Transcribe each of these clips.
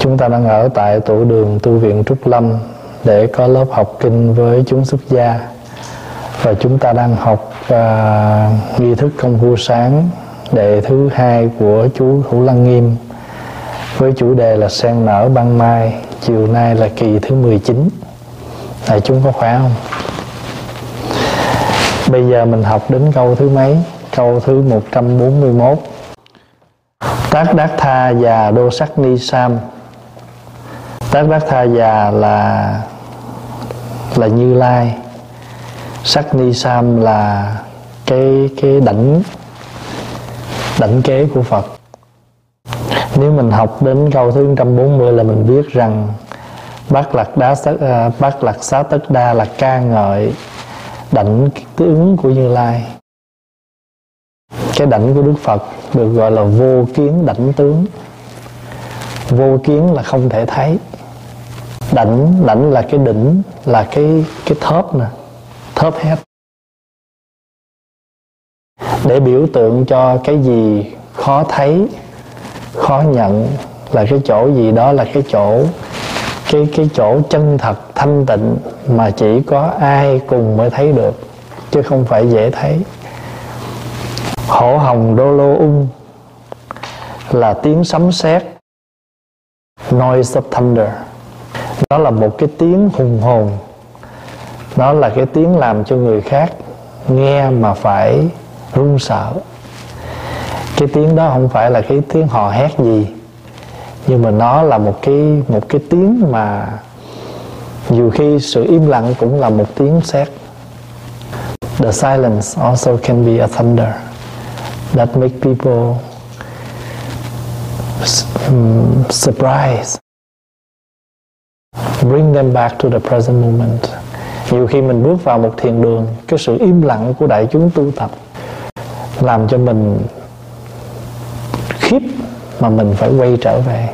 Chúng ta đang ở tại tổ đường tu viện Trúc Lâm để có lớp học kinh với chúng xuất gia. Và chúng ta đang học uh, nghi thức công phu sáng đệ thứ hai của chú Hữu Lăng Nghiêm với chủ đề là sen nở ban mai chiều nay là kỳ thứ 19 đại chúng có khỏe không? Bây giờ mình học đến câu thứ mấy? Câu thứ 141 tác đát tha và đô sắc ni sam tát bát tha già là là như lai. Sắc ni sam là cái cái đảnh đảnh kế của phật. Nếu mình học đến câu thứ 140 là mình biết rằng bát lạc đá sát à, bát lạc xá tất đa là ca ngợi đảnh tướng của như lai. Cái đảnh của đức phật được gọi là vô kiến đảnh tướng. Vô kiến là không thể thấy đảnh đảnh là cái đỉnh, là cái cái thớp nè, thớp hết để biểu tượng cho cái gì khó thấy, khó nhận là cái chỗ gì đó là cái chỗ, cái cái chỗ chân thật, thanh tịnh mà chỉ có ai cùng mới thấy được, chứ không phải dễ thấy. Hổ hồng đô lô ung là tiếng sấm sét, noise of thunder nó là một cái tiếng hùng hồn. Nó là cái tiếng làm cho người khác nghe mà phải run sợ. Cái tiếng đó không phải là cái tiếng hò hét gì nhưng mà nó là một cái một cái tiếng mà nhiều khi sự im lặng cũng là một tiếng sét. The silence also can be a thunder that make people um, surprise bring them back to the present moment. Nhiều khi mình bước vào một thiền đường, cái sự im lặng của đại chúng tu tập làm cho mình khiếp mà mình phải quay trở về.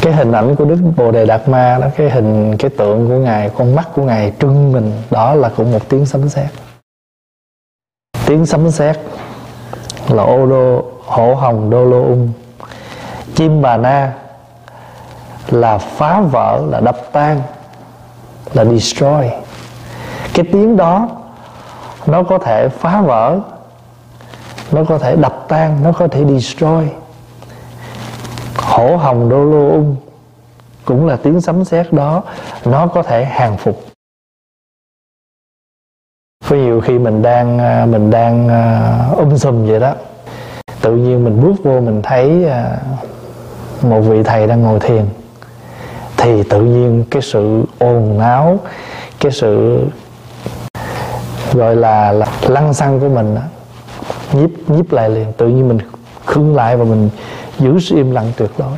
Cái hình ảnh của đức bồ đề đạt ma đó, cái hình, cái tượng của ngài, con mắt của ngài trưng mình, đó là cũng một tiếng sấm sét. Tiếng sấm sét là ô đô hổ hồng đô lô ung. Chim bà na là phá vỡ, là đập tan, là destroy. Cái tiếng đó, nó có thể phá vỡ, nó có thể đập tan, nó có thể destroy. Hổ hồng đô lô ung cũng là tiếng sấm sét đó, nó có thể hàng phục. Có nhiều khi mình đang à, mình đang à, um sùm vậy đó, tự nhiên mình bước vô mình thấy à, một vị thầy đang ngồi thiền thì tự nhiên cái sự ồn áo cái sự gọi là, là lăng xăng của mình đó, nhíp nhíp lại liền. Tự nhiên mình khưng lại và mình giữ sự im lặng tuyệt đối.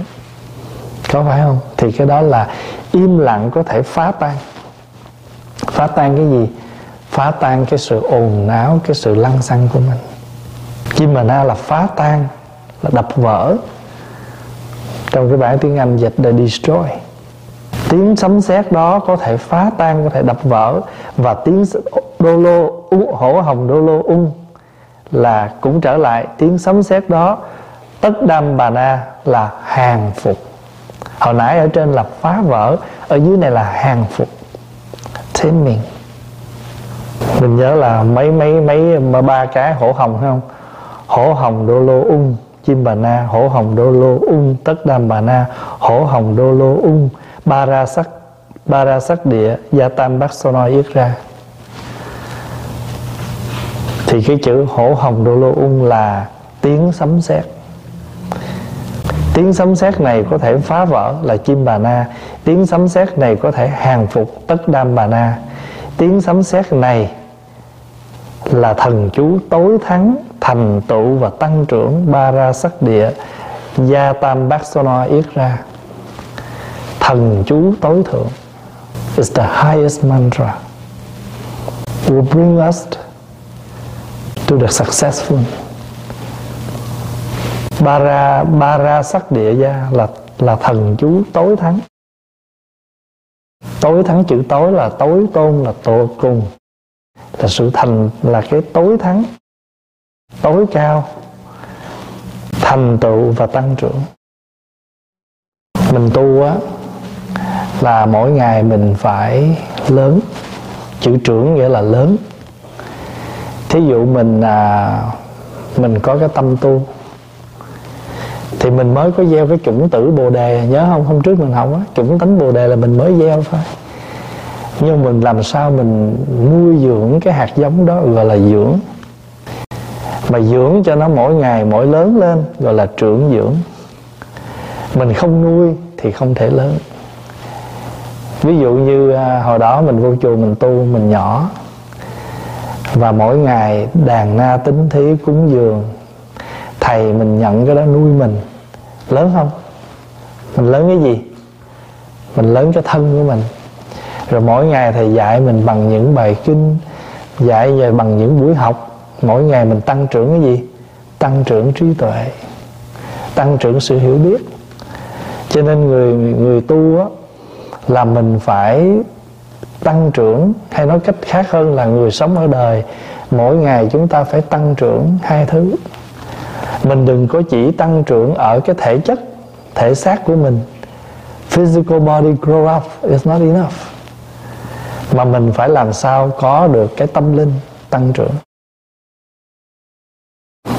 Có phải không? Thì cái đó là im lặng có thể phá tan. Phá tan cái gì? Phá tan cái sự ồn náo cái sự lăng xăng của mình. Chim mà na là phá tan là đập vỡ. Trong cái bản tiếng Anh dịch là destroy tiếng sấm sét đó có thể phá tan, có thể đập vỡ. Và tiếng đô lô hổ hồng đô lô ung là cũng trở lại. Tiếng sấm sét đó tất đam bà na là hàng phục. Hồi nãy ở trên là phá vỡ, ở dưới này là hàng phục. Thế mình mình nhớ là mấy mấy mấy ba cái hổ hồng phải không? Hổ hồng đô lô ung chim bà na hổ hồng đô lô ung tất đam bà na hổ hồng đô lô ung ba ra sắc, ba ra sắc địa, gia tam bát so noi yết ra. Thì cái chữ hổ hồng đô lô ung là tiếng sấm sét. Tiếng sấm sét này có thể phá vỡ là chim bà na. Tiếng sấm sét này có thể hàng phục tất đam bà na. Tiếng sấm sét này là thần chú tối thắng, thành tựu và tăng trưởng ba ra sắc địa, gia tam bát so no yết ra thần chú tối thượng. Is the highest mantra. Will bring us to the successful. Bara bara sắc địa gia là là thần chú tối thắng. Tối thắng chữ tối là tối tôn, là tổ cùng. Là sự thành là cái tối thắng, tối cao, thành tựu và tăng trưởng. Mình tu á là mỗi ngày mình phải lớn. Chữ trưởng nghĩa là lớn. Thí dụ mình à, mình có cái tâm tu thì mình mới có gieo cái chủng tử bồ đề. Nhớ không? Hôm trước mình học á chủng tánh bồ đề là mình mới gieo thôi. Nhưng mình làm sao mình nuôi dưỡng cái hạt giống đó gọi là dưỡng. Mà dưỡng cho nó mỗi ngày mỗi lớn lên gọi là trưởng dưỡng. Mình không nuôi thì không thể lớn ví dụ như à, hồi đó mình vô chùa mình tu, mình nhỏ, và mỗi ngày đàn na tính thí cúng dường, thầy mình nhận cái đó nuôi mình. Lớn không? Mình lớn cái gì? Mình lớn cái thân của mình. Rồi mỗi ngày thầy dạy mình bằng những bài kinh, dạy về bằng những buổi học. Mỗi ngày mình tăng trưởng cái gì? Tăng trưởng trí tuệ, tăng trưởng sự hiểu biết. Cho nên người người tu á là mình phải tăng trưởng hay nói cách khác hơn là người sống ở đời. Mỗi ngày chúng ta phải tăng trưởng hai thứ. Mình đừng có chỉ tăng trưởng ở cái thể chất thể xác của mình. Physical body grow up is not enough. Mà mình phải làm sao có được cái tâm linh tăng trưởng.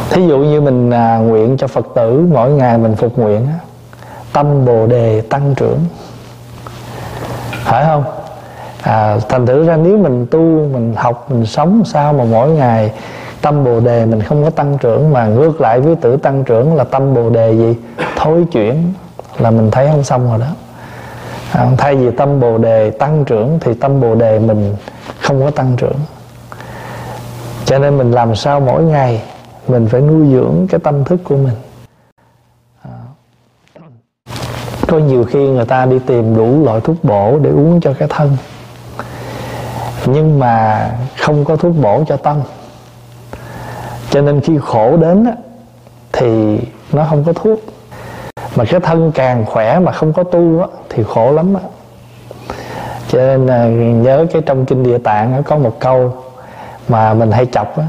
Thí dụ như mình à, nguyện cho phật tử mỗi ngày mình phục nguyện tâm bồ đề tăng trưởng phải không? À, thành thử ra nếu mình tu mình học mình sống sao mà mỗi ngày tâm bồ đề mình không có tăng trưởng mà ngược lại với tử tăng trưởng là tâm bồ đề gì? Thối chuyển là mình thấy không xong rồi đó. À, thay vì tâm bồ đề tăng trưởng thì tâm bồ đề mình không có tăng trưởng. Cho nên mình làm sao mỗi ngày mình phải nuôi dưỡng cái tâm thức của mình à có nhiều khi người ta đi tìm đủ loại thuốc bổ để uống cho cái thân. Nhưng mà không có thuốc bổ cho tâm. Cho nên khi khổ đến á, thì nó không có thuốc. Mà cái thân càng khỏe mà không có tu á, thì khổ lắm á. cho nên là nhớ cái trong kinh địa tạng á, có một câu mà mình hay chọc á,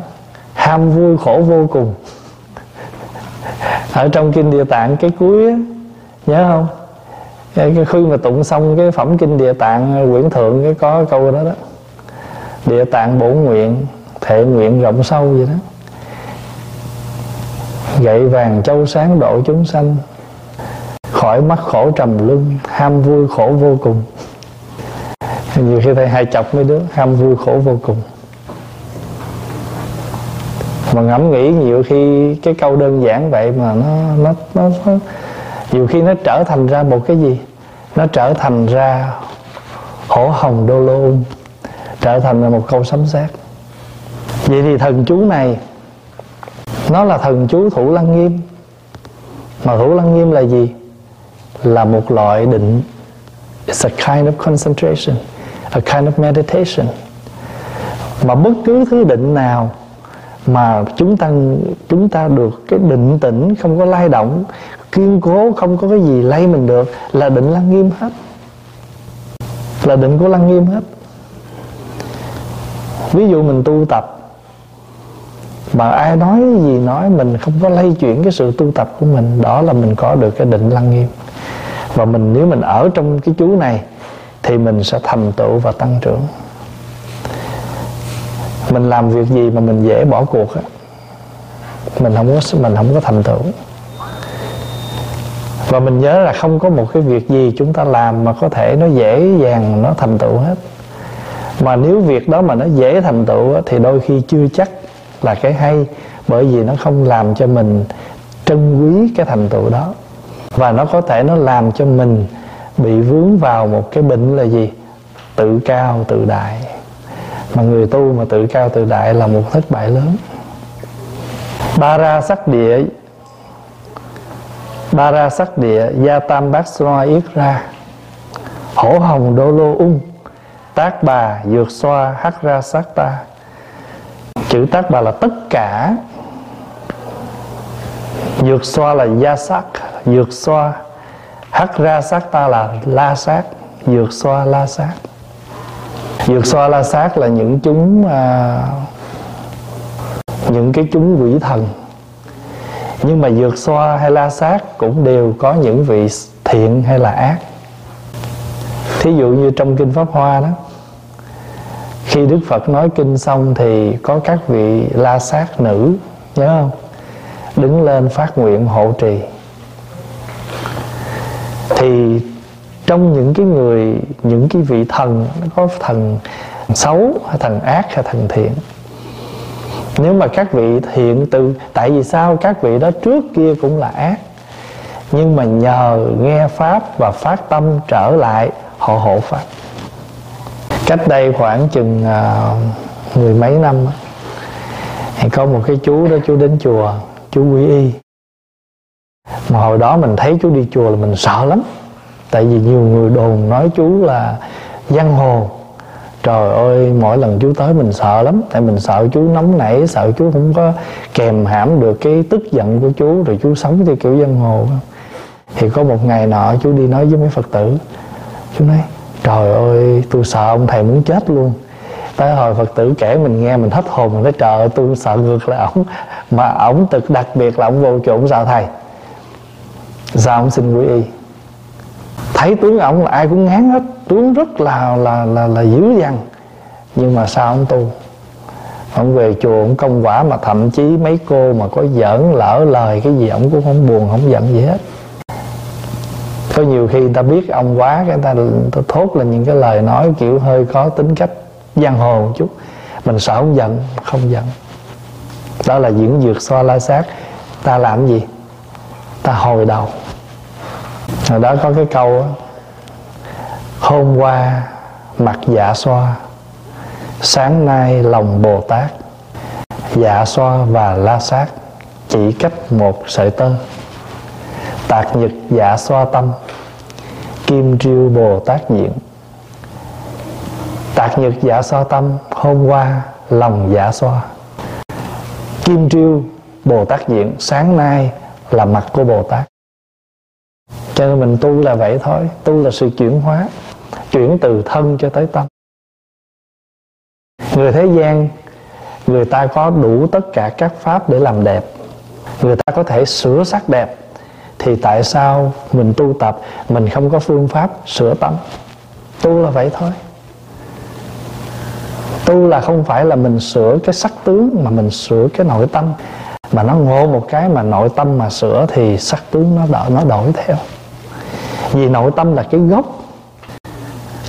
ham vui khổ vô cùng. Ở trong kinh địa tạng cái cuối á, nhớ không? Cái khi mà tụng xong cái phẩm kinh địa tạng quyển thượng cái có câu đó đó. Địa tạng bổ nguyện thệ nguyện rộng sâu vậy đó. Gậy vàng châu sáng độ chúng sanh khỏi mắt khổ trầm luân ham vui khổ vô cùng. Nhiều khi thầy hay chọc mấy đứa ham vui khổ vô cùng. Mà ngẫm nghĩ nhiều khi cái câu đơn giản vậy mà nó nó nó, nó nhiều khi nó trở thành ra một cái gì? Nó trở thành ra hổ hồng đô lô um, trở thành là một câu sấm sét. Vậy thì thần chú này, nó là thần chú thủ lăng nghiêm. Mà thủ lăng nghiêm là gì? Là một loại định, it's a kind of concentration, a kind of meditation. Mà bất cứ thứ định nào mà chúng ta chúng ta được cái định tĩnh không có lay động kiên cố, không có cái gì lay mình được, là định lăng nghiêm hết. Là định của lăng nghiêm hết. Ví dụ mình tu tập, mà ai nói gì nói, mình không có lay chuyển cái sự tu tập của mình, đó là mình có được cái định lăng nghiêm. Và mình, nếu mình ở trong cái chú này, thì mình sẽ thành tựu và tăng trưởng. Mình làm việc gì mà mình dễ bỏ cuộc á, mình không có, mình không có thành tựu và mình nhớ là không có một cái việc gì chúng ta làm mà có thể nó dễ dàng, nó thành tựu hết. Mà nếu việc đó mà nó dễ thành tựu thì đôi khi chưa chắc là cái hay, bởi vì nó không làm cho mình trân quý cái thành tựu đó. Và nó có thể nó làm cho mình bị vướng vào một cái bệnh là gì? Tự cao tự đại. Mà người tu mà tự cao tự đại là một thất bại lớn. Ba ra sắc địa ba ra sắc địa gia tam bát xoa yết ra hổ hồng đô lô ung tác bà dược xoa hắc ra sắc ta. Chữ tác bà là tất cả. Dược xoa là gia sắc dược xoa hắc ra sát ta là la sát dược xoa la sát. Dược xoa la sát là những chúng à, những cái chúng quỷ thần nhưng mà dược xoa hay la sát cũng đều có những vị thiện hay là ác. Thí dụ như trong kinh pháp hoa đó, khi đức phật nói kinh xong thì có các vị la sát nữ, nhớ không? Đứng lên phát nguyện hộ trì. Thì trong những cái người, những cái vị thần, nó có thần xấu hay thần ác hay thần thiện nếu mà các vị thiện từ tại vì sao các vị đó trước kia cũng là ác? Nhưng mà nhờ nghe pháp và phát tâm trở lại họ hộ pháp. Cách đây khoảng chừng uh, mười mấy năm thì có một cái chú đó chú đến chùa chú quy y. Mà hồi đó mình thấy chú đi chùa là mình sợ lắm. Tại vì nhiều người đồn nói chú là giang hồ trời ơi, mỗi lần chú tới mình sợ lắm. Tại mình sợ chú nóng nảy, sợ chú không có kèm hãm được cái tức giận của chú rồi chú sống theo kiểu giang hồ. Thì có một ngày nọ chú đi nói với mấy phật tử. Chú nói, trời ơi, tôi sợ ông thầy muốn chết luôn. Tới hồi phật tử kể mình nghe, mình hết hồn, mình nói, trời ơi, tôi sợ ngược lại ổng mà ổng thực đặc biệt là ổng vô chỗ sợ thầy. Sao ông xin quý y? Thấy tướng ổng là ai cũng ngán hết. Tướng rất là là là là dữ dằn. Nhưng mà sao ông tu? Ông về chùa ông công quả mà thậm chí mấy cô mà có giỡn lỡ lời cái gì ông cũng không buồn không giận gì hết. Có nhiều khi người ta biết ông quá cái người ta, người ta thốt lên những cái lời nói kiểu hơi có tính cách giang hồ một chút. Mình sợ không giận không giận. Đó là diễn dược xoa la sát. Ta làm gì? Ta hồi đầu hồi đó có cái câu hôm qua mặt dạ xoa, sáng nay lòng bồ tát. Dạ xoa và la sát chỉ cách một sợi tơ. Tạc nhật dạ xoa tâm, kim triêu bồ tát diện. Tạc nhật dạ xoa tâm, hôm qua lòng dạ xoa. Kim triêu bồ tát diện, sáng nay là mặt của bồ tát cho nên mình tu là vậy thôi, tu là sự chuyển hóa, chuyển từ thân cho tới tâm. Người thế gian, người ta có đủ tất cả các pháp để làm đẹp. Người ta có thể sửa sắc đẹp, thì tại sao mình tu tập, mình không có phương pháp sửa tâm? Tu là vậy thôi. Tu là không phải là mình sửa cái sắc tướng mà mình sửa cái nội tâm. Mà nó ngộ một cái mà nội tâm mà sửa thì sắc tướng nó đỡ, nó đổi theo vì nội tâm là cái gốc.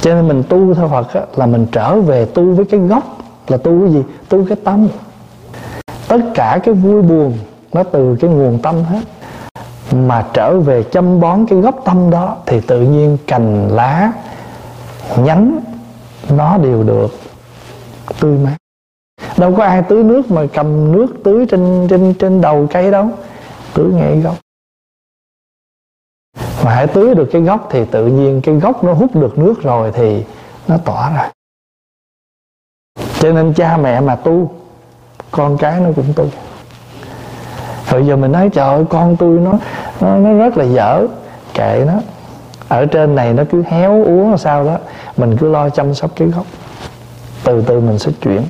Cho nên mình tu theo Phật á, là mình trở về tu với cái gốc. Là tu cái gì? Tu cái tâm. Tất cả cái vui buồn nó từ cái nguồn tâm hết. Mà trở về chăm bón cái gốc tâm đó thì tự nhiên cành lá nhánh nó đều được tươi mát. Đâu có ai tưới nước mà cầm nước tưới trên trên trên đầu cây đâu. Tưới ngay gốc mà hãy tưới được cái gốc thì tự nhiên cái gốc nó hút được nước rồi thì nó tỏa ra. Cho nên cha mẹ mà tu con cái nó cũng tu. Rồi giờ mình nói trời ơi con tôi nó nó, nó rất là dở. Kệ nó. Ở trên này nó cứ héo úa sao đó mình cứ lo chăm sóc cái gốc. Từ từ mình sẽ chuyển.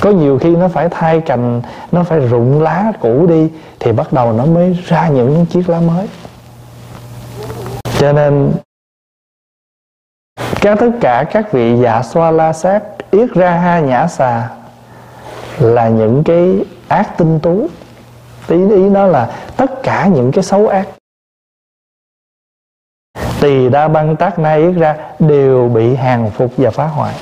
Có nhiều khi nó phải thay cành nó phải rụng lá cũ đi thì bắt đầu nó mới ra những chiếc lá mới cho nên, các tất cả các vị dạ xoa la sát yết ra ha nhã xà là những cái ác tinh tú. Ý ý nó là tất cả những cái xấu ác. Tỳ đa băng tác na yết ra đều bị hàng phục và phá hoại.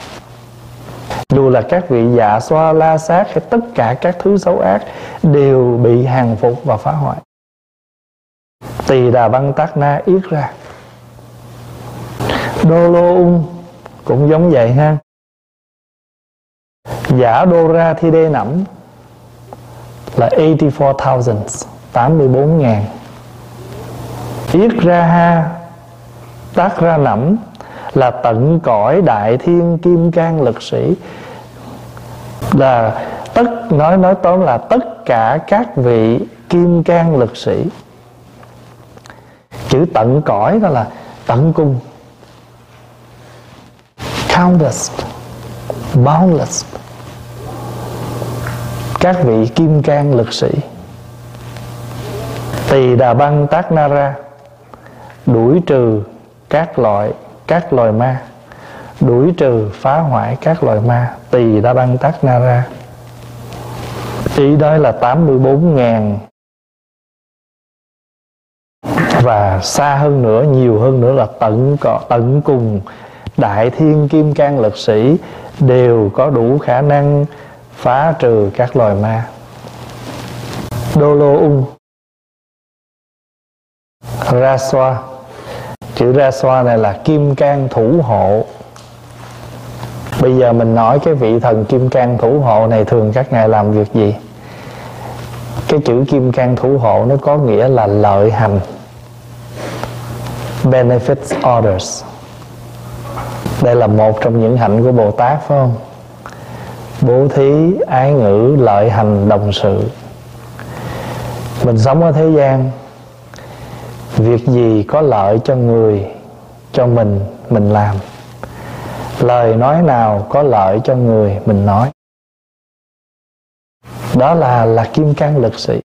Dù là các vị dạ xoa la sát hay tất cả các thứ xấu ác đều bị hàng phục và phá hoại. Tỳ đà băng tác na yết ra đô lô ung cũng giống vậy ha. Giả đô ra thi đê nẫm là 84,000 84 ngàn. Yết ra ha Tác ra nẫm Là tận cõi đại thiên kim cang lực sĩ. Là tất nói nói tóm là tất cả các vị kim cang lực sĩ. Chữ tận cõi đó là tận cung countless, boundless, các vị kim cang lực sĩ. Tỳ đà băng tác na ra, đuổi trừ các loại, các loài ma, đuổi trừ phá hoại các loài ma. Tỳ đa băng tác na ra. Ý đó là 84 ngàn. Và xa hơn nữa, nhiều hơn nữa là tận cọ, tận cùng đại thiên kim cang lực sĩ đều có đủ khả năng phá trừ các loài ma. Đô lô ung. Ra xoa. Chữ ra xoa này là kim cang thủ hộ. Bây giờ mình nói cái vị thần kim cang thủ hộ này thường các ngài làm việc gì? Cái chữ kim cang thủ hộ nó có nghĩa là lợi hành. Benefits others đây là một trong những hạnh của bồ tát, phải không? Bố thí, ái ngữ, lợi hành, đồng sự. Mình sống ở thế gian, việc gì có lợi cho người, cho mình mình làm. Lời nói nào có lợi cho người, mình nói. Đó là là kim cang lực sĩ.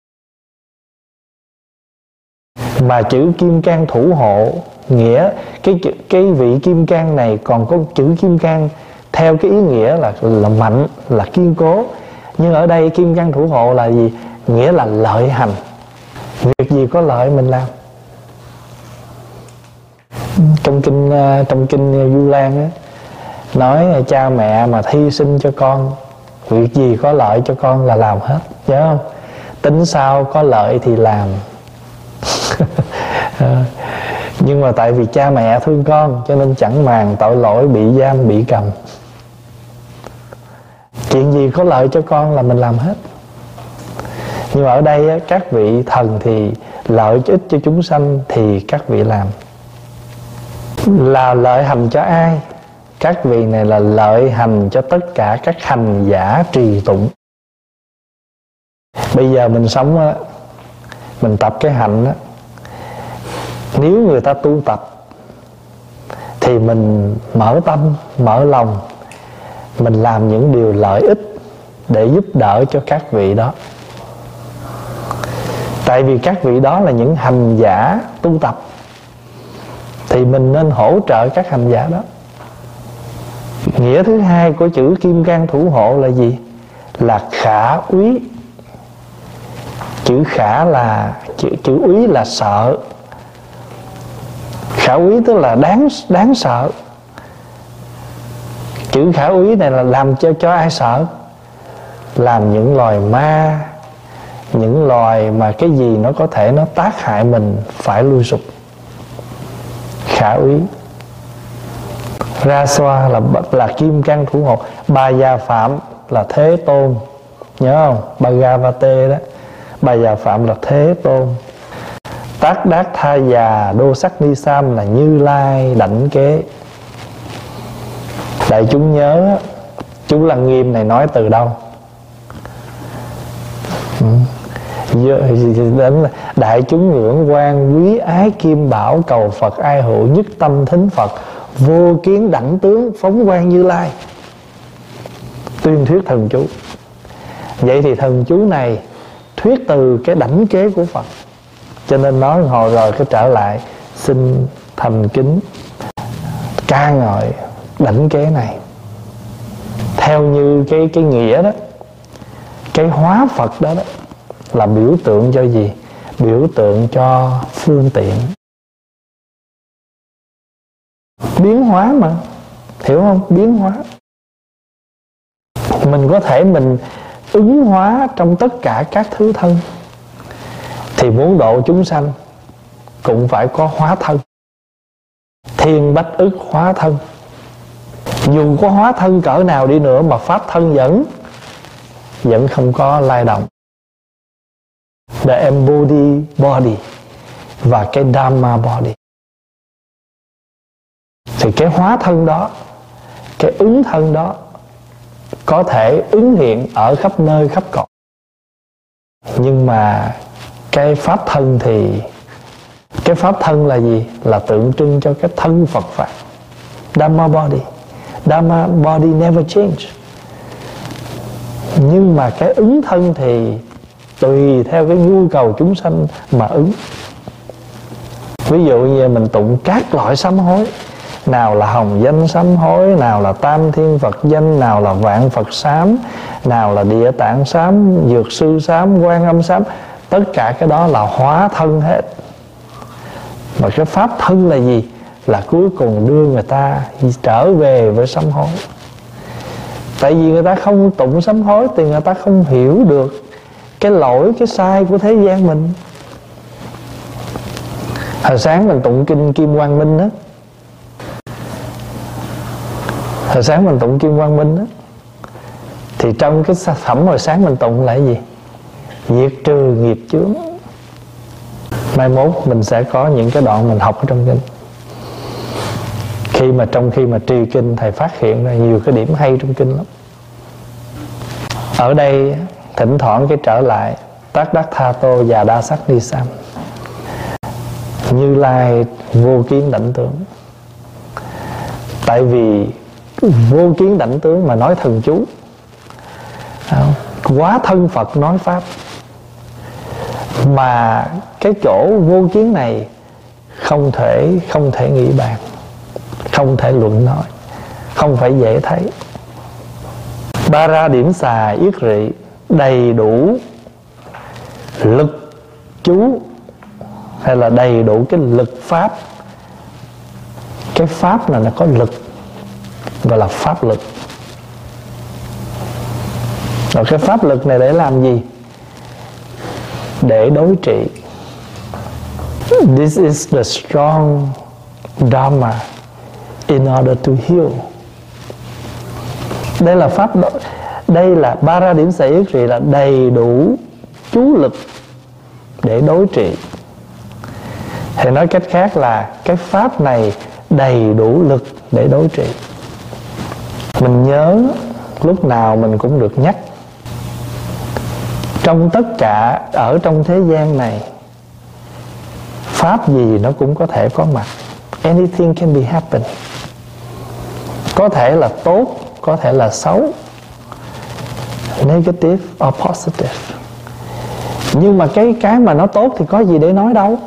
Mà chữ kim cang thủ hộ nghĩa, cái cái vị kim cang này còn có chữ kim cang. Theo cái ý nghĩa là là mạnh, là kiên cố. Nhưng ở đây kim cang thủ hộ là gì? Nghĩa là lợi hành. Việc gì có lợi mình làm? Trong kinh ờ, trong kinh du lan á, nói cha mẹ mà thi sinh cho con, việc gì có lợi cho con là làm hết. Nhớ không? Tính sao có lợi thì làm. Ờ nhưng mà tại vì cha mẹ thương con, cho nên chẳng màng tội lỗi bị giam, bị cầm. Chuyện gì có lợi cho con là mình làm hết. Nhưng mà ở đây các vị thần thì lợi ích cho chúng sanh thì các vị làm. Là lợi hành cho ai? Các vị này là lợi hành cho tất cả các hành giả trì tụng. Bây giờ mình sống á, mình tập cái hạnh á nếu người ta tu tập, thì mình mở tâm, mở lòng, mình làm những điều lợi ích để giúp đỡ cho các vị đó. Tại vì các vị đó là những hành giả tu tập, thì mình nên hỗ trợ các hành giả đó. Nghĩa thứ hai của chữ kim cang thủ hộ là gì? Là khả úy. Chữ khả là, chữ chữ úy là sợ khả úy tức là đáng đáng sợ. Chữ khả úy này là làm cho cho ai sợ? Làm những loài ma, những loài mà cái gì nó có thể nó tác hại mình phải lui sụp. Khả úy ra xoa là là kim cang thủ hộ. Bà già phạm là thế tôn. Nhớ không? Bhagavate đó. Bà già phạm là thế tôn. Phát đát tha già, đô sắc ni sam là như lai, đảnh kế. Đại chúng nhớ, chú lăng nghiêm này nói từ đâu? Ừ. Đến đại chúng ngưỡng quan, quý ái kim bảo, cầu phật ai hữu nhất tâm thính phật, vô kiến đẳng tướng phóng quang như lai. Tuyên thuyết thần chú. Vậy thì thần chú này thuyết từ cái đảnh kế của phật cho nên nói hồi rồi cái trở lại, xin thành kính. Ca ngợi đảnh kế này. Theo như cái cái nghĩa đó, cái hóa phật đó đó, là biểu tượng cho gì? Biểu tượng cho phương tiện. Biến hóa mà, hiểu không? Biến hóa. Mình có thể mình ứng hóa trong tất cả các thứ thân thì muốn độ chúng sanh cũng phải có hóa thân. Thiên bách ức hóa thân. Dù có hóa thân cỡ nào đi nữa mà pháp thân vẫn vẫn không có lai động. The embody body và cái dharma body thì cái hóa thân đó, cái ứng thân đó có thể ứng hiện ở khắp nơi, khắp cõi. Nhưng mà cái pháp thân thì, cái pháp thân là gì? Là tượng trưng cho cái thân Phật pháp Dhamma body. Dhamma body never change. Nhưng mà cái ứng thân thì tùy theo cái nhu cầu chúng sanh mà ứng. Ví dụ như mình tụng các loại sám hối. Nào là hồng danh sám hối, nào là tam thiên phật danh, nào là vạn phật sám, nào là địa tạng sám, dược sư sám, quan âm sám tất cả cái đó là hóa thân hết. Mà cái pháp thân là gì? Là cuối cùng đưa người ta trở về với sám hối. Tại vì người ta không tụng sám hối thì người ta không hiểu được cái lỗi, cái sai của thế gian mình. Hồi sáng mình tụng kinh kim quang minh đó hồi sáng mình tụng kim quang minh đó thì trong cái phẩm hồi sáng mình tụng là cái gì? Diệt trừ nghiệp chướng. Mai mốt mình sẽ có những cái đoạn mình học ở trong kinh. Khi mà trong khi mà trì kinh, thầy phát hiện ra nhiều cái điểm hay trong kinh lắm. Ở đây, thỉnh thoảng cái trở lại, tác đắc tha tô và đa sắc ni sam. Như lai vô kiến đảnh tướng. Tại vì vô kiến đảnh tướng mà nói thần chú. Quá thân phật, nói pháp mà cái chỗ vô kiến này không thể không thể nghĩ bàn, không thể luận nói, không phải dễ thấy. Ba ra điểm xà yết rị đầy đủ lực chú, hay là đầy đủ cái lực pháp. Cái pháp là nó có lực gọi là pháp lực. Rồi cái pháp lực này để làm gì? Để đối trị. This is the strong dharma in order to heal. Đây là pháp đó đây là ba ra điểm xảy trị là đầy đủ chú lực để đối trị. Thì nói cách khác là cái pháp này đầy đủ lực để đối trị. Mình nhớ lúc nào mình cũng được nhắc trong tất cả ở trong thế gian này pháp gì nó cũng có thể có mặt. Anything can be happen. Có thể là tốt có thể là xấu. Negative or positive. Nhưng mà cái cái mà nó tốt thì có gì để nói đâu.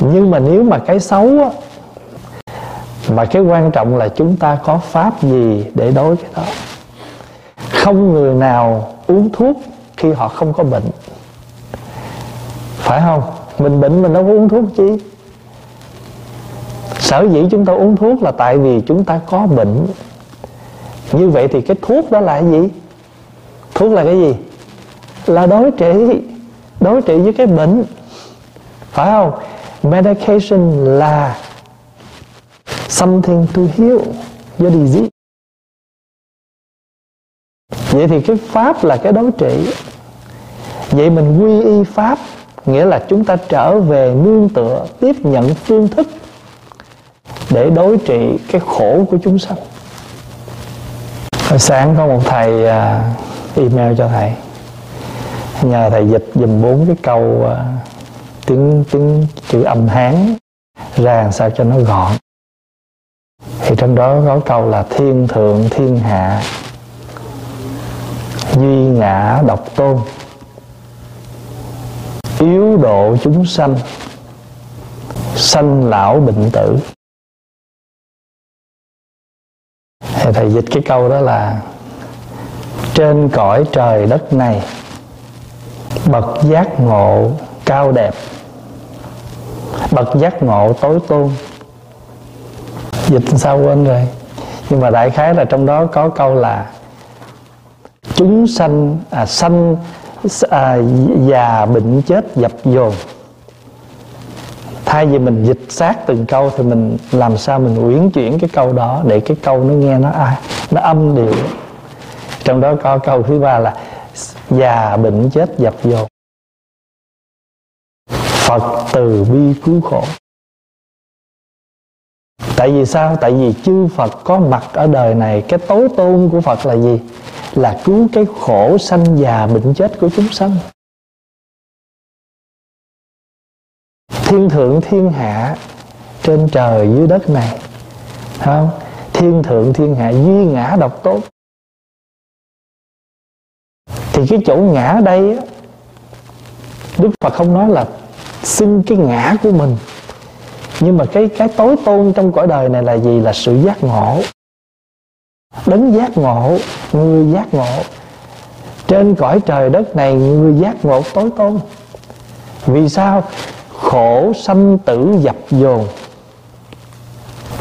Nhưng mà nếu mà cái xấu á, mà cái quan trọng là chúng ta có pháp gì để đối cái đó. Không người nào uống thuốc khi họ không có bệnh. Phải không? Mình bệnh mình đâu có uống thuốc chi? Sở dĩ chúng ta uống thuốc là tại vì chúng ta có bệnh. Như vậy thì cái thuốc đó là cái gì? Thuốc là cái gì? Là đối trị đối trị với cái bệnh. Phải không? Medication là something to heal your disease. Vậy thì cái pháp là cái đối trị vậy mình quy y pháp, nghĩa là chúng ta trở về nương tựa, tiếp nhận phương thức để đối trị cái khổ của chúng sanh. Hồi sáng có một thầy à, email cho thầy. Nhờ thầy dịch dùm bốn cái câu à, tiếng tiếng chữ âm hán ra làm sao cho nó gọn. Thì trong đó có câu là thiên thượng, thiên hạ, duy ngã, độc tôn độ chúng sanh sanh lão bệnh tử. Thầy dịch cái câu đó là trên cõi trời đất này bậc giác ngộ cao đẹp bậc giác ngộ tối tôn. Dịch sao quên rồi? Nhưng mà đại khái là trong đó có câu là chúng sanh à, sanh à, già bệnh chết dập dồn. Thay vì mình dịch sát từng câu thì mình làm sao mình uyển chuyển cái câu đó để cái câu nó nghe nó ai nó âm điệu. Trong đó có câu thứ ba là già bệnh chết dập dồn. Phật từ bi cứu khổ. Tại vì sao? Tại vì chư Phật có mặt ở đời này. Cái tối tôn của Phật là gì? Là cứu cái khổ sanh già bệnh chết của chúng sanh. Thiên thượng thiên hạ Trên trời dưới đất này không? Thiên thượng thiên hạ duy ngã độc tốt. Thì cái chỗ ngã đây đây Đức Phật không nói là xưng cái ngã của mình. Nhưng mà cái cái tối tôn trong cõi đời này là gì? Là sự giác ngộ. Đấng giác ngộ người giác ngộ. Trên cõi trời đất này, người giác ngộ tối tôn. Vì sao? Khổ sanh tử dập dồn.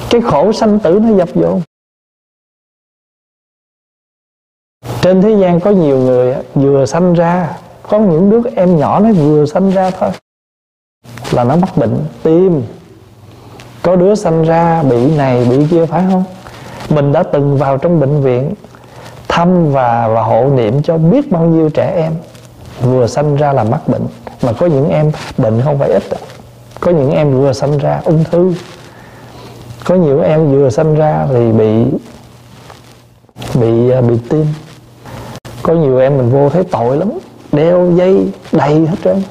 Cái khổ sanh tử nó dập dồn. Trên thế gian có nhiều người vừa sanh ra, có những đứa em nhỏ nó vừa sanh ra thôi, là nó mắc bệnh tim. Có đứa sanh ra bị này bị kia, phải không? Mình đã từng vào trong bệnh viện thăm và và hộ niệm cho biết bao nhiêu trẻ em vừa sanh ra là mắc bệnh. Mà có những em bệnh không phải ít có những em vừa sanh ra ung thư. Có nhiều em vừa sanh ra thì bị bị à, bị tim. Có nhiều em mình vô thấy tội lắm, đeo dây đầy hết trơn.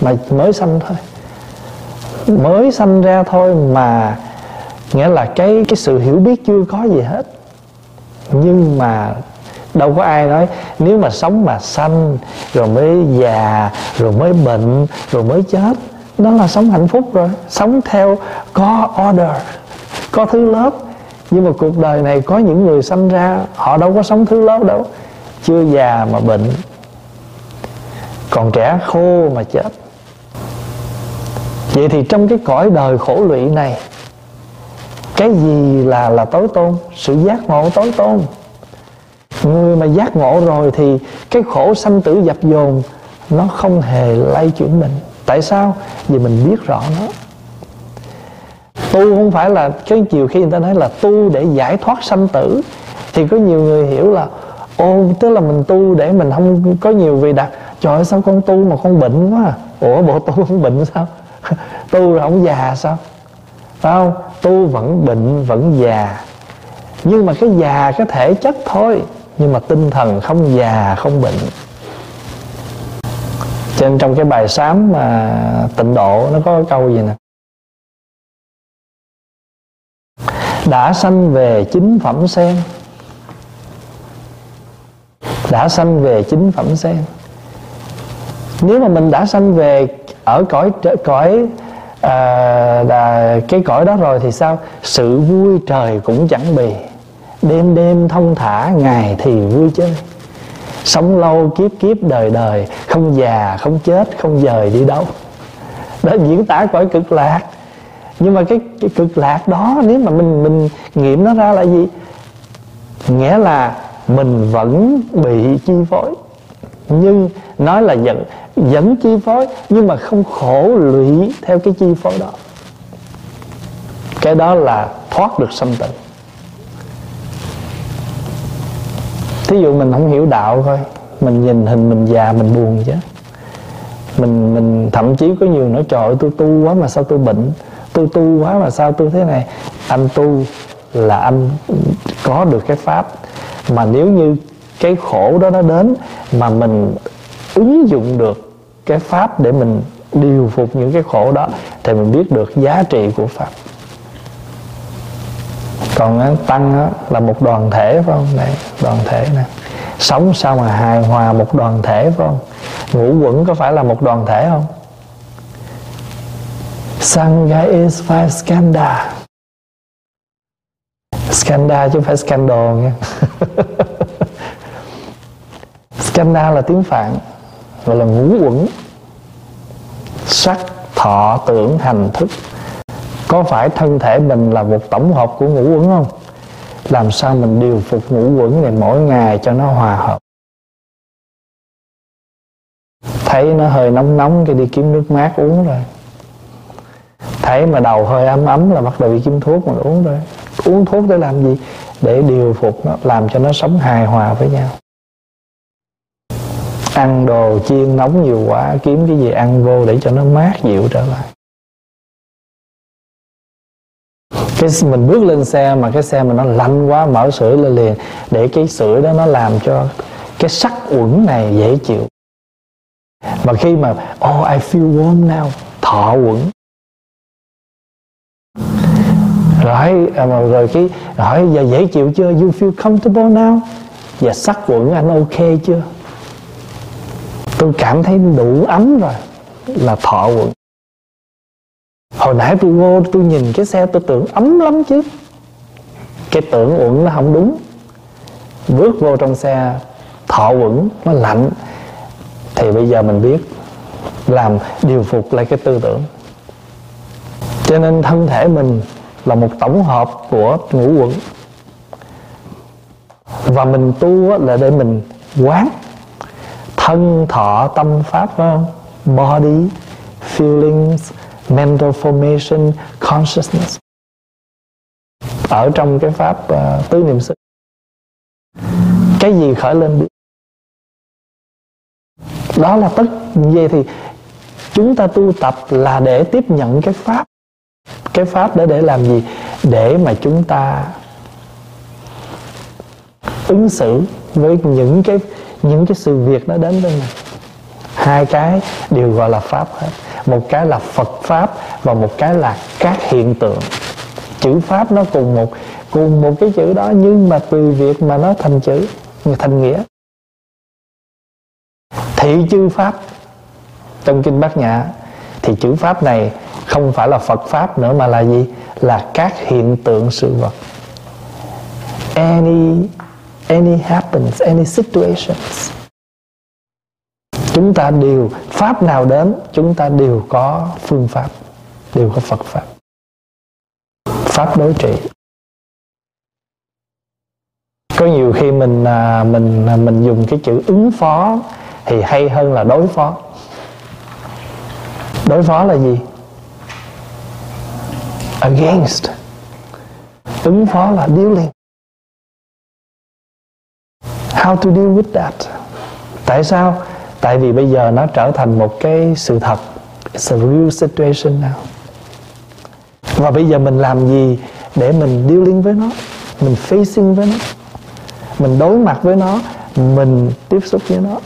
Mà mới sanh thôi. Mới sanh ra thôi mà, nghĩa là cái cái sự hiểu biết chưa có gì hết nhưng mà đâu có ai nói, nếu mà sống mà sanh, rồi mới già, rồi mới bệnh, rồi mới chết, đó là sống hạnh phúc rồi, sống theo có order, có thứ lớp. Nhưng mà cuộc đời này có những người sanh ra, họ đâu có sống thứ lớp đâu, chưa già mà bệnh, còn trẻ khô mà chết. Vậy thì trong cái cõi đời khổ lụy này cái gì là là tối tôn? Sự giác ngộ tối tôn. Người mà giác ngộ rồi thì cái khổ sanh tử dập dồn, nó không hề lay chuyển mình. Tại sao? Vì mình biết rõ nó. Tu không phải là, cái chiều khi người ta nói là tu để giải thoát sanh tử. Thì có nhiều người hiểu là, ô, tức là mình tu để mình không có nhiều vị đặt trời ơi, sao con tu mà con bệnh quá à? ủa, bộ tu không bệnh sao? Tu rồi không già sao? Phải không tu vẫn bệnh vẫn già. Nhưng mà cái già cái thể chất thôi, nhưng mà tinh thần không già, không bệnh. Trên trong cái bài sám mà tịnh độ, nó có cái câu gì nè? Đã sanh về chính phẩm sen. Đã sanh về chính phẩm sen. Nếu mà mình đã sanh về ở cõi cõi à, là cái cõi đó rồi thì sao? Sự vui trời cũng chẳng bì. Đêm đêm thông thả ngày thì vui chơi. Sống lâu kiếp kiếp đời đời không già không chết không dời đi đâu. Đó diễn tả cõi cực lạc. Nhưng mà cái, cái cực lạc đó nếu mà mình mình nghiệm nó ra là gì? Nghĩa là mình vẫn bị chi phối. Nhưng nói là giận dẫn chi phối, nhưng mà không khổ lụy theo cái chi phối đó. Cái đó là thoát được sanh tử. Thí dụ mình không hiểu đạo thôi, mình nhìn hình, mình già, mình buồn chứ. Mình mình thậm chí có nhiều nói, trời tôi tu quá mà sao tôi bệnh? Tôi tu quá mà sao tôi thế này? Anh tu là anh có được cái pháp. Mà nếu như cái khổ đó nó đến mà mình ứng dụng được cái pháp để mình điều phục những cái khổ đó thì mình biết được giá trị của pháp. Còn tăng là một đoàn thể, phải không? Này, đoàn thể nè. Sống sao mà hài hòa một đoàn thể, phải không? Ngũ quẩn có phải là một đoàn thể không? Sangha is five skanda. Skanda chứ không phải scandal nha. Skanda là tiếng Phạn. Gọi là ngũ uẩn Sắc, thọ, tưởng, hành, thức. Có phải thân thể mình là một tổng hợp của ngũ uẩn không? Làm sao mình điều phục ngũ uẩn này mỗi ngày cho nó hòa hợp? Thấy nó hơi nóng nóng cái đi kiếm nước mát uống rồi. Thấy mà đầu hơi ấm ấm là bắt đầu đi kiếm thuốc mà uống rồi. Uống thuốc để làm gì? Để điều phục nó làm cho nó sống hài hòa với nhau ăn đồ chiên nóng nhiều quá, kiếm cái gì ăn vô để cho nó mát dịu trở lại. Cái mình bước lên xe mà cái xe mà nó lạnh quá, mở sưởi lên liền, để cái sưởi đó nó làm cho cái sắc uẩn này dễ chịu. Và khi mà oh I feel warm now. Thọ uẩn. Rồi à, mà rồi cái hỏi giờ dễ chịu chưa? You feel comfortable now? Và sắc quẩn anh ok chưa? Tôi cảm thấy đủ ấm rồi, là thọ quận. Hồi nãy tôi vô, tôi nhìn cái xe, tôi tưởng ấm lắm chứ. Cái tưởng uẩn nó không đúng. Bước vô trong xe, thọ uẩn nó lạnh. Thì bây giờ mình biết làm điều phục lại cái tư tưởng. Cho nên thân thể mình là một tổng hợp của ngũ quẩn và mình tu là để mình quán thân thọ tâm pháp phải không? Body feelings mental formation consciousness. Ở trong cái pháp uh, tứ niệm xứ. Cái gì khởi lên biết? Đó là tất vậy thì chúng ta tu tập là để tiếp nhận cái pháp. Cái pháp để để làm gì? Để mà chúng ta ứng xử với những cái những cái sự việc nó đến với mình. Hai cái đều gọi là pháp hết. Một cái là phật pháp và một cái là các hiện tượng. Chữ pháp nó cùng một cùng một cái chữ đó, nhưng mà tùy việc mà nó thành chữ, thành nghĩa. Thị chư pháp, trong kinh bát nhã, thì chữ pháp này không phải là phật pháp nữa mà là gì? Là các hiện tượng sự vật. Any any happens, any situations. Chúng ta đều, pháp nào đến, chúng ta đều có phương pháp, đều có phật pháp. Pháp đối trị. Có nhiều khi mình à, mình à, mình dùng cái chữ ứng phó thì hay hơn là đối phó. Đối phó là gì? Against. Ứng phó là dealing how to deal with that? Tại sao? Tại vì bây giờ nó trở thành một cái sự thật. It's a real situation now. Và bây giờ mình làm gì để mình dealing với nó? Mình facing với nó? Mình đối mặt với nó? Mình tiếp xúc với nó?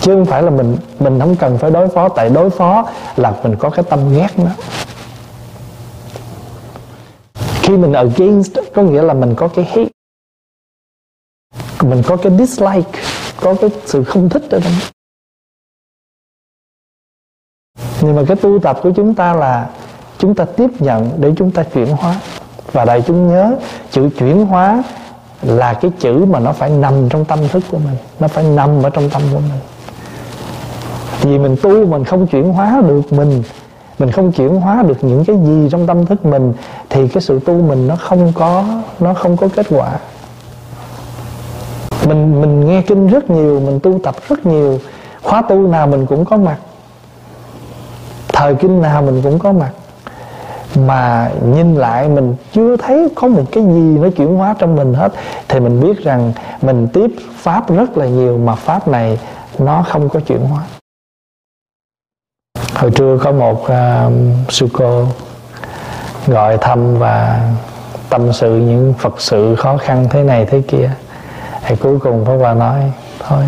Chứ không phải là mình mình không cần phải đối phó, tại đối phó là mình có cái tâm ghét nó. Khi mình against, có nghĩa là mình có cái hate mình có cái dislike, có cái sự không thích ở trong nhưng mà cái tu tập của chúng ta là chúng ta tiếp nhận để chúng ta chuyển hóa. Và đại chúng nhớ, chữ chuyển hóa là cái chữ mà nó phải nằm trong tâm thức của mình, nó phải nằm ở trong tâm của mình. Vì mình tu mình không chuyển hóa được mình mình không chuyển hóa được những cái gì trong tâm thức mình, thì cái sự tu mình nó không có, nó không có kết quả mình mình nghe kinh rất nhiều mình tu tập rất nhiều. Khóa tu nào mình cũng có mặt. Thời kinh nào mình cũng có mặt. Mà nhìn lại mình chưa thấy có một cái gì nó chuyển hóa trong mình hết. Thì mình biết rằng mình tiếp pháp rất là nhiều mà pháp này nó không có chuyển hóa. Hồi trưa có một uh, sư cô gọi thăm và tâm sự những phật sự khó khăn thế này thế kia thì cuối cùng Pháp Hòa nói thôi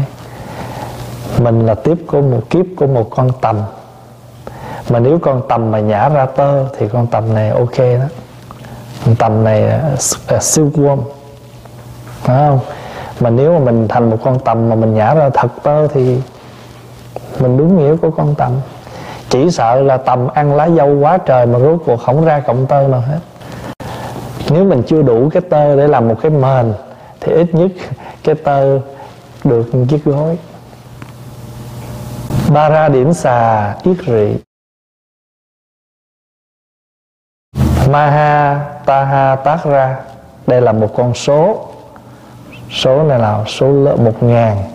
mình là tiếp của một kiếp của một con tầm. Mà nếu con tầm mà nhả ra tơ thì con tầm này ok đó. Con tầm này uh, silkworm. Phải không? Mà nếu mà mình thành một con tầm mà mình nhả ra thật tơ thì mình đúng nghĩa của con tầm. Chỉ sợ là tầm ăn lá dâu quá trời mà rốt cuộc không ra cộng tơ nào hết. Nếu mình chưa đủ cái tơ để làm một cái mền thì ít nhất cái tơ được một chiếc gối ba ra điểm xà yết rị. Maha Taha Tác ra. Đây là một con số. Số này là số lớn một ngàn.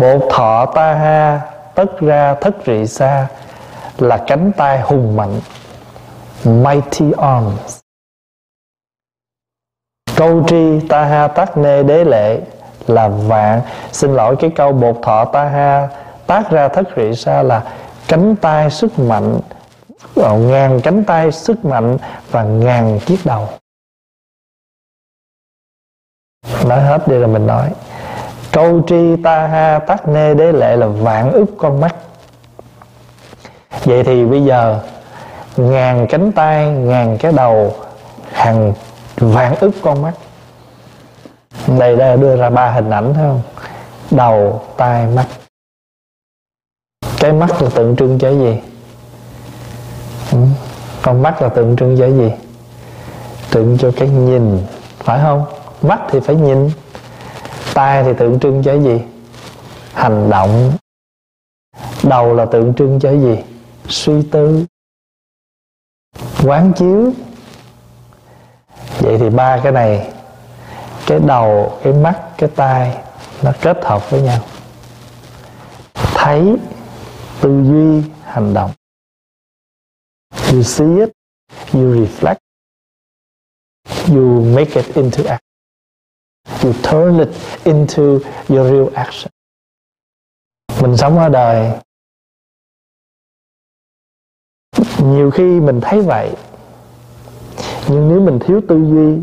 Bột thọ ta ha, Tất ra, thất rị xa Là cánh tay hùng mạnh. Mighty arms. Câu tri ta ha Tác Nê Đế Lệ Là vạn. Xin lỗi cái câu bột thọ ta ha Tác ra thất rị sa là Cánh tay sức mạnh ờ, ngàn cánh tay sức mạnh và ngàn chiếc đầu. Nói hết đi rồi mình nói. Câu tri ta ha tắc nê đế lệ là vạn ức con mắt. Vậy thì bây giờ, ngàn cánh tay, ngàn cái đầu hàng vạn ức con mắt. Đây đây đưa ra ba hình ảnh, thấy không? Đầu, tai, mắt. Cái mắt là tượng trưng cho cái gì? Ừ. con mắt là tượng trưng cho gì? Tượng cho cái nhìn, phải không? Mắt thì phải nhìn, tai thì tượng trưng cho gì? Hành động. Đầu là tượng trưng cho gì? Suy tư. Quán chiếu vậy thì ba cái này, cái đầu, cái mắt, cái tai, nó kết hợp với nhau. Thấy, tư duy, hành động. You see it, you reflect, you make it into act you turn it into your real action. Mình sống ở đời, nhiều khi mình thấy vậy nhưng nếu mình thiếu tư duy,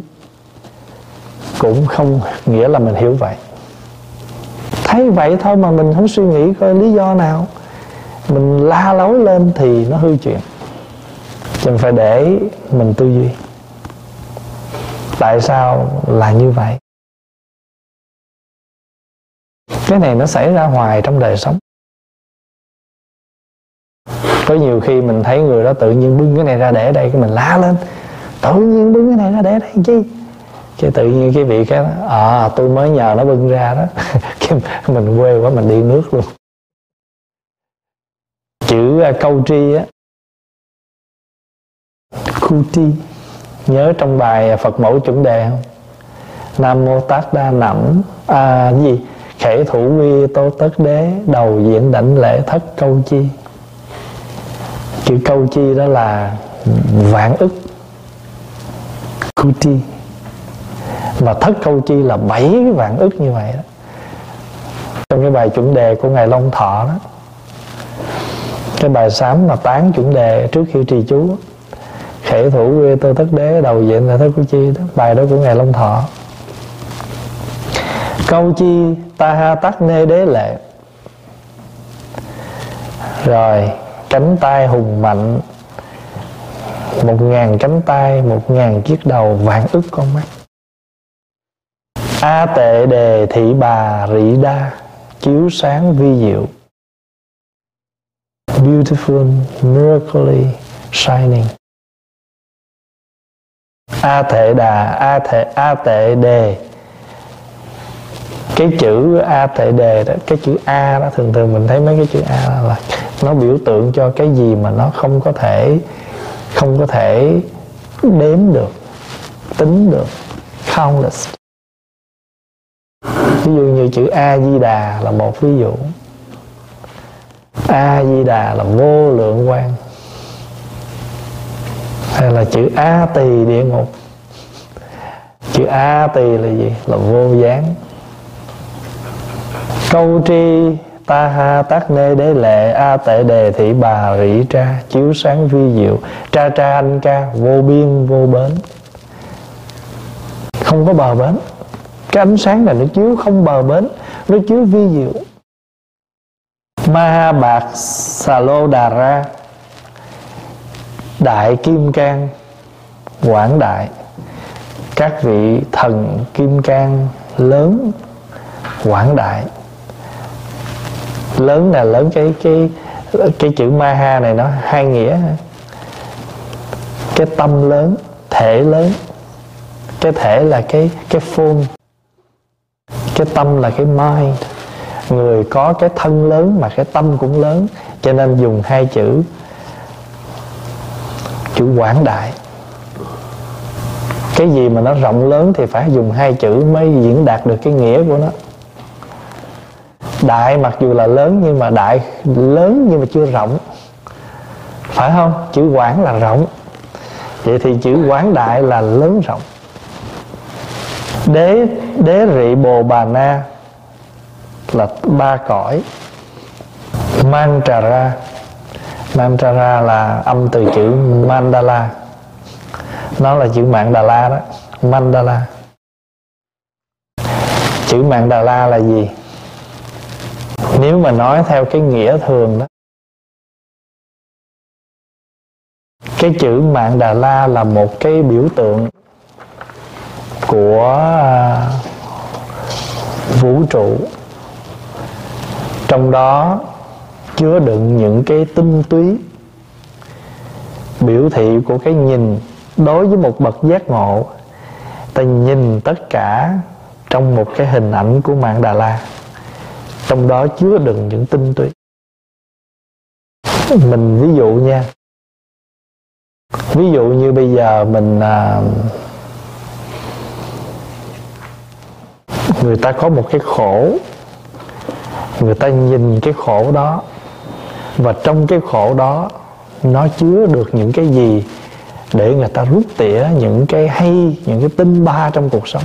cũng không nghĩa là mình hiểu vậy. Thấy vậy thôi mà mình không suy nghĩ coi lý do nào. Mình la lối lên thì nó hư chuyện. Mình phải để mình tư duy. Tại sao là như vậy? Cái này nó xảy ra hoài trong đời sống. Có nhiều khi mình thấy người đó tự nhiên bưng cái này ra để đây, cái mình la lên tự nhiên bưng cái này ra để đây chi? Cái tự nhiên cái vị cái à tôi mới nhờ nó bưng ra đó. Cái mình quê quá, mình đi nước luôn. Chữ à, câu tri á. Khu tri. Nhớ trong bài à, Phật mẫu chuẩn đề không? Nam mô Tát Đa Nẵm. À gì? Khể thủ quy tô tất đế, đầu diện đảnh lễ thất câu chi. Chữ câu chi đó là vạn ức kuti. Mà thất câu chi là bảy vạn ức như vậy đó. Trong cái bài chuẩn đề của ngài Long Thọ đó, cái bài sám mà tán chuẩn đề trước khi trì chú, khể thủ quê tô thất đế, đầu diện là thất câu chi đó, bài đó của ngài Long Thọ. Câu chi, ta ha tắc nê đế lệ. Rồi, cánh tay hùng mạnh một ngàn cánh tay, một ngàn chiếc đầu vạn ức con mắt. A tệ đề thị bà rị đa, chiếu sáng vi diệu. Beautiful miraculously shining. A tệ đà, a tệ a tệ đề. Cái chữ a tệ đề đó, cái chữ a đó, thường thường mình thấy mấy cái chữ a là nó biểu tượng cho cái gì mà nó không có thể không có thể đếm được, tính được countless ví dụ như chữ a di đà là một ví dụ. A di đà là vô lượng quan hay là chữ a tỳ địa ngục. Chữ a tỳ là gì? Là vô gián. Câu tri ta ha tác nê đế lệ a tệ đề thị bà rỉ tra, chiếu sáng, vi diệu tra tra anh ca vô biên, vô bến. Không có bờ bến. Cái ánh sáng này nó chiếu không bờ bến, nó chiếu vi diệu. Ma bạc xà lô đà ra đại kim cang, quảng đại. Các vị thần kim cang lớn, quảng đại lớn là lớn cái cái cái chữ ma ha này nó hai nghĩa. Cái tâm lớn, thể lớn. Cái thể là cái cái phôn cái tâm là cái mind. Người có cái thân lớn mà cái tâm cũng lớn, cho nên dùng hai chữ chữ quảng đại. Cái gì mà nó rộng lớn thì phải dùng hai chữ mới diễn đạt được cái nghĩa của nó đại mặc dù là lớn nhưng mà đại lớn nhưng mà chưa rộng. Phải không? Chữ quảng là rộng. Vậy thì chữ quán đại là lớn rộng. Đế đế rị bồ bà na là ba cõi. Mantrara. Mantrara là âm từ chữ mandala. Nó là chữ mạng đà la đó. Mandala. Chữ mạng đà la là gì? Nếu mà nói theo cái nghĩa thường đó, cái chữ mạng đà la là một cái biểu tượng của à, vũ trụ. Trong đó chứa đựng những cái tinh túy biểu thị của cái nhìn đối với một bậc giác ngộ, ta nhìn tất cả trong một cái hình ảnh của mạng đà la trong đó chứa đựng những tinh túy. Mình ví dụ nha. Ví dụ như bây giờ mình à, người ta có một cái khổ. Người ta nhìn cái khổ đó và trong cái khổ đó nó chứa được những cái gì để người ta rút tỉa những cái hay những cái tinh ba trong cuộc sống.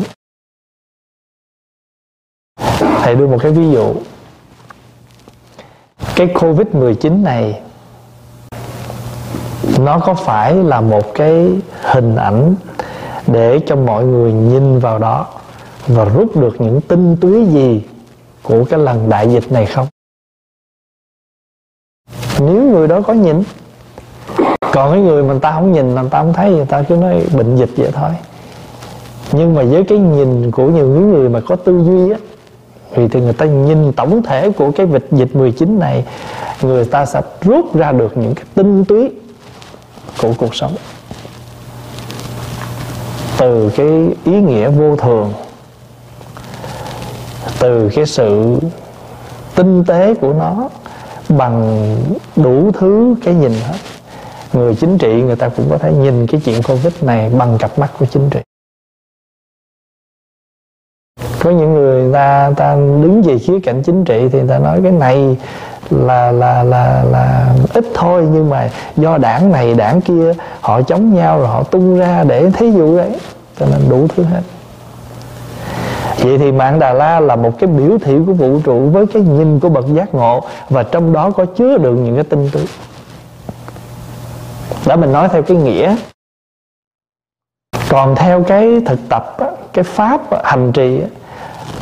Thầy đưa một cái ví dụ cái covid 19 này, nó có phải là một cái hình ảnh để cho mọi người nhìn vào đó và rút được những tinh túy gì của cái lần đại dịch này không? Nếu người đó có nhìn, còn cái người mà ta không nhìn mà ta không thấy, người ta cứ nói bệnh dịch vậy thôi. Nhưng mà với cái nhìn của những người mà có tư duy á vì thì người ta nhìn tổng thể của cái dịch dịch 19 này, người ta sẽ rút ra được những cái tinh túy của cuộc sống. Từ cái ý nghĩa vô thường, từ cái sự tinh tế của nó bằng đủ thứ cái nhìn hết. Người chính trị người ta cũng có thể nhìn cái chuyện covid này bằng cặp mắt của chính trị có những người ta ta đứng về khía cạnh chính trị thì người ta nói cái này là là là là ít thôi, nhưng mà do đảng này, đảng kia, họ chống nhau rồi họ tung ra để thí dụ đấy cho nên đủ thứ hết. Vậy thì mạng đà la là một cái biểu thị của vũ trụ với cái nhìn của bậc giác ngộ, và trong đó có chứa đựng những cái tinh túy đã mình nói theo cái nghĩa. Còn theo cái thực tập cái pháp hành trì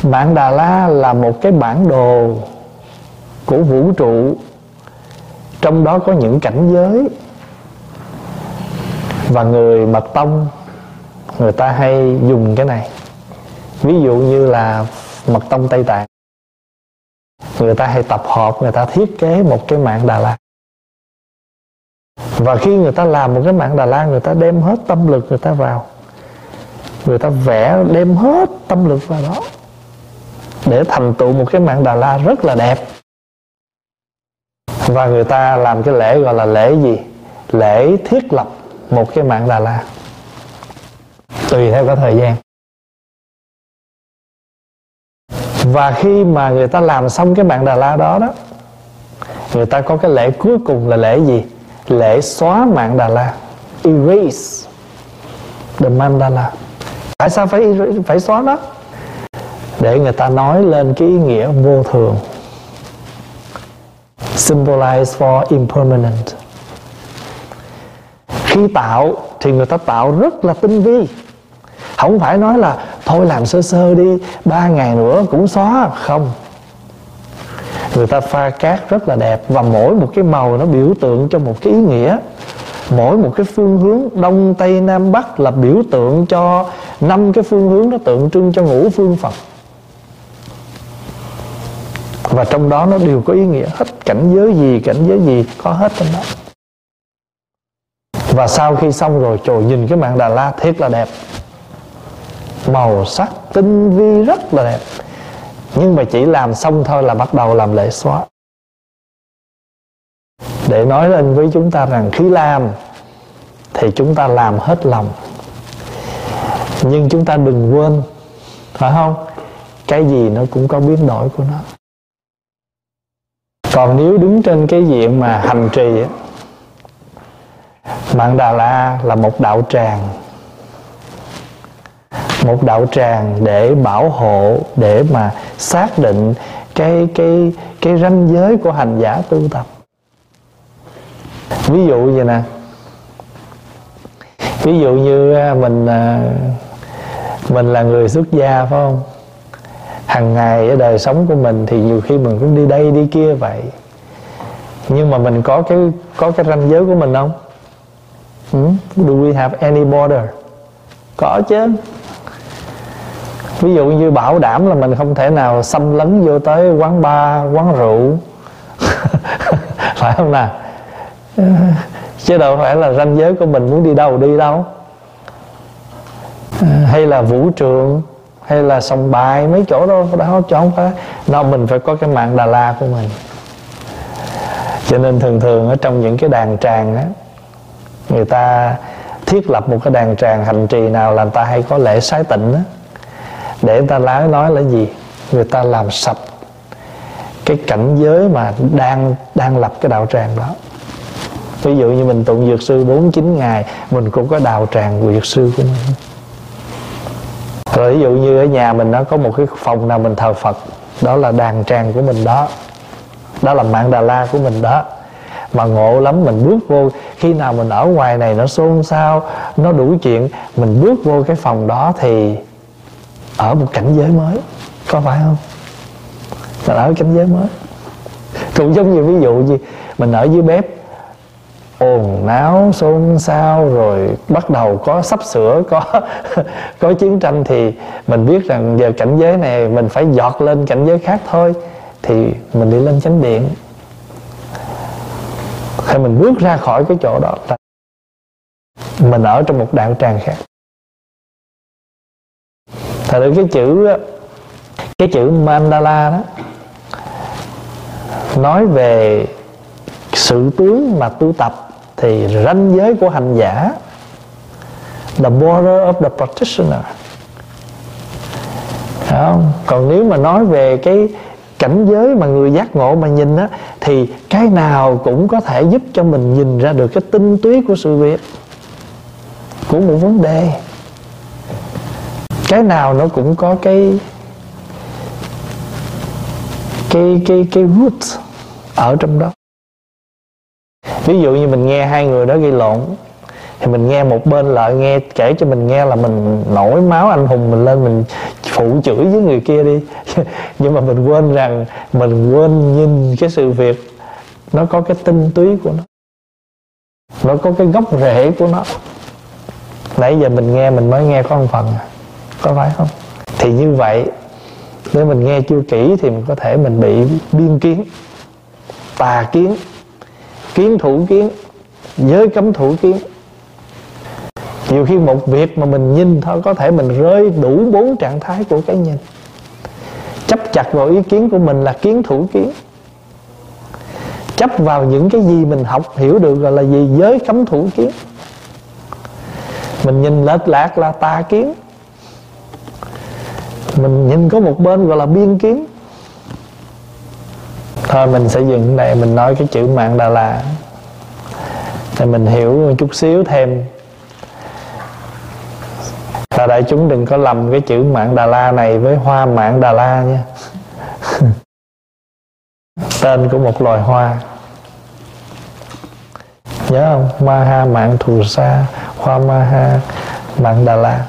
bản đà la là một cái bản đồ của vũ trụ. Trong đó có những cảnh giới và người mật tông, người ta hay dùng cái này. Ví dụ như là mật tông tây tạng. Người ta hay tập hợp, người ta thiết kế một cái mạng đà la. Và khi người ta làm một cái mạng đà la, người ta đem hết tâm lực người ta vào. Người ta vẽ đem hết tâm lực vào đó để thành tựu một cái mạng đà la rất là đẹp. Và người ta làm cái lễ gọi là lễ gì? Lễ thiết lập một cái mạng đà la. Tùy theo cái thời gian. Và khi mà người ta làm xong cái mạng đà la đó đó, người ta có cái lễ cuối cùng là lễ gì? Lễ xóa mạng đà la. Erase the mandala tại sao phải phải xóa đó để người ta nói lên cái ý nghĩa vô thường. Symbolize for impermanent. Khi tạo thì người ta tạo rất là tinh vi. Không phải nói là, thôi làm sơ sơ đi, ba ngày nữa cũng xóa. Không. Người ta pha cát rất là đẹp và mỗi một cái màu nó biểu tượng cho một cái ý nghĩa. Mỗi một cái phương hướng đông, tây, nam, bắc là biểu tượng cho năm cái phương hướng nó tượng trưng cho ngũ phương phật và trong đó nó đều có ý nghĩa hết. Cảnh giới gì, cảnh giới gì, có hết trong đó. Và sau khi xong rồi, trời nhìn cái mạng Đà La thiệt là đẹp. Màu sắc, tinh vi rất là đẹp. Nhưng mà chỉ làm xong thôi là bắt đầu làm lễ xóa. Để nói lên với chúng ta rằng khi làm, thì chúng ta làm hết lòng. Nhưng chúng ta đừng quên, phải không? Cái gì nó cũng có biến đổi của nó còn nếu đứng trên cái diện mà hành trì mạng đà la là một đạo tràng, một đạo tràng để bảo hộ, để mà xác định cái cái cái ranh giới của hành giả tu tập. Ví dụ vậy nè, ví dụ như à, mình à, mình là người xuất gia, phải không? Hàng ngày ở đời sống của mình thì nhiều khi mình cũng đi đây đi kia vậy. Nhưng mà mình có cái có cái ranh giới của mình không? Hmm? do we have any border? Có chứ. Ví dụ như bảo đảm là mình không thể nào xâm lấn vô tới quán bar, quán rượu. Phải không nào? Chứ đâu phải là ranh giới của mình muốn đi đâu đi đâu. Hay là vũ trường hay là sòng bài mấy chỗ đó đó, chứ không phải. Nó mình phải có cái mạng đà la của mình. Cho nên thường thường ở trong những cái đàn tràng á, người ta thiết lập một cái đàn tràng hành trì nào là người ta hay có lễ sái tịnh á. Để người ta nói nói là gì? Người ta làm sạch cái cảnh giới mà đang đang lập cái đạo tràng đó. Ví dụ như mình tụng dược sư 49 ngày, mình cũng có đạo tràng của dược sư của mình rồi ví dụ như ở nhà mình nó có một cái phòng nào mình thờ phật, đó là đàn tràng của mình đó. Đó là mạng đà la của mình đó. Mà ngộ lắm, mình bước vô, khi nào mình ở ngoài này nó xôn xao, nó đủ chuyện, mình bước vô cái phòng đó thì ở một cảnh giới mới, có phải không? Mình ở cảnh giới mới. Cũng giống như ví dụ như mình ở dưới bếp ồn náo xôn xao, rồi bắt đầu có sắp sửa, có có chiến tranh thì mình biết rằng giờ cảnh giới này mình phải dọt lên cảnh giới khác thôi, thì mình đi lên chánh điện. Khi mình bước ra khỏi cái chỗ đó là mình ở trong một đạo tràng khác. Thật ra cái chữ cái chữ mandala đó, nói về sự tướng mà tu tập thì ranh giới của hành giả, the border of the practitioner. Không? còn nếu mà nói về cái cảnh giới mà người giác ngộ mà nhìn á, thì cái nào cũng có thể giúp cho mình nhìn ra được cái tinh túy của sự việc, của một vấn đề. Cái nào nó cũng có cái cái cái cái root ở trong đó ví dụ như mình nghe hai người đó gây lộn, thì mình nghe một bên lại nghe, kể cho mình nghe là mình nổi máu anh hùng, mình lên mình phụ chửi với người kia đi. Nhưng mà mình quên rằng, mình quên nhìn cái sự việc, nó có cái tinh túy của nó nó có cái gốc rễ của nó. Nãy giờ mình nghe, mình mới nghe có một phần, có phải không? Thì như vậy, nếu mình nghe chưa kỹ thì mình có thể mình bị biên kiến, tà kiến kiến thủ kiến giới cấm thủ kiến. Nhiều khi một việc mà mình nhìn thôi, có thể mình rơi đủ bốn trạng thái của cái nhìn chấp chặt vào ý kiến của mình là kiến thủ kiến. Chấp vào những cái gì mình học hiểu được gọi là gì? Giới cấm thủ kiến. Mình nhìn lệch lạc là tà kiến. Mình nhìn có một bên gọi là biên kiến thôi, mình sẽ dừng đây mình nói cái chữ mạng đà la để mình hiểu một chút xíu thêm. Và đại chúng đừng có lầm cái chữ mạng đà la này với hoa mạng đà la nha. Tên của một loài hoa. Nhớ không? Maha mạng thù sa, hoa maha mạng đà la.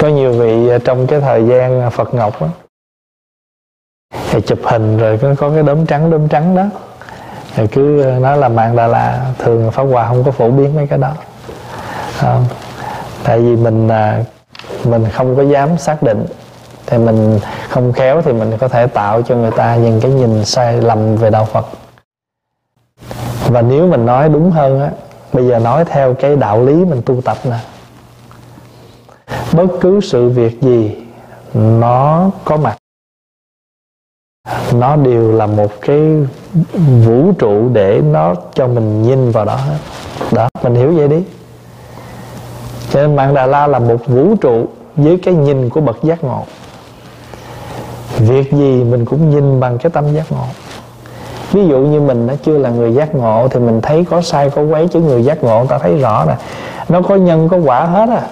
Có nhiều vị trong cái thời gian phật ngọc đó thì chụp hình rồi có, có cái đốm trắng đốm trắng đó. Rồi cứ nói là mạng đà la thường pháp hòa không có phổ biến mấy cái đó. À, tại vì mình à, mình không có dám xác định. Thì mình không khéo thì mình có thể tạo cho người ta những cái nhìn sai lầm về đạo Phật. Và nếu mình nói đúng hơn á bây giờ nói theo cái đạo lý mình tu tập nè. Bất cứ sự việc gì nó có mặt nó đều là một cái vũ trụ để nó cho mình nhìn vào đó. Đó, mình hiểu vậy đi. Cho nên mạng Đà La là một vũ trụ với cái nhìn của bậc giác ngộ. Việc gì mình cũng nhìn bằng cái tâm giác ngộ. Ví dụ như mình nó chưa là người giác ngộ thì mình thấy có sai, có quấy, chứ người giác ngộ ta thấy rõ nè. Nó có nhân, có quả hết à.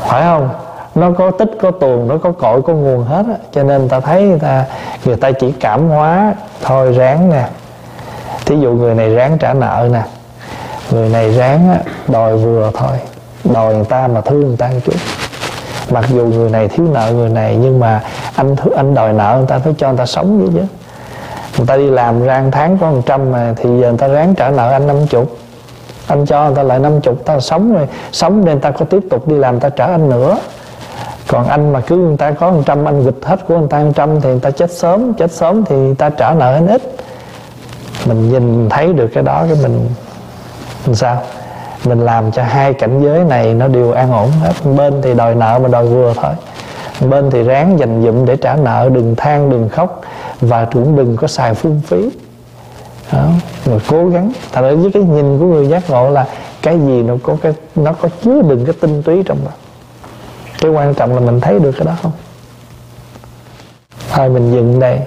Phải không? Nó có tích có tuồng nó có cội có nguồn hết á cho nên ta thấy người ta người ta chỉ cảm hóa thôi ráng nè thí dụ người này ráng trả nợ nè người này ráng á, đòi vừa thôi đòi người ta mà thương người ta một chút mặc dù người này thiếu nợ người này nhưng mà anh anh đòi nợ người ta phải cho người ta sống vậy chứ người ta đi làm ra một tháng có một trăm mà thì giờ người ta ráng trả nợ anh năm chục anh cho người ta lại năm chục ta sống rồi sống nên ta có tiếp tục đi làm người ta trả anh nữa còn anh mà cứ người ta có một trăm anh gịch hết của người ta một trăm thì người ta chết sớm chết sớm thì người ta trả nợ anh ít. Mình nhìn thấy được cái đó cái mình, mình sao? Mình làm cho hai cảnh giới này nó đều an ổn hết. Bên thì đòi nợ mà đòi vừa thôi. Bên thì ráng dành dụm để trả nợ đừng than đừng khóc và cũng đừng có xài phung phí. Đó. rồi cố gắng. Thật ra với cái nhìn của người giác ngộ là cái gì nó có cái nó có chứa đựng cái tinh túy trong đó cái quan trọng là mình thấy được cái đó không? Thôi mình dừng đây?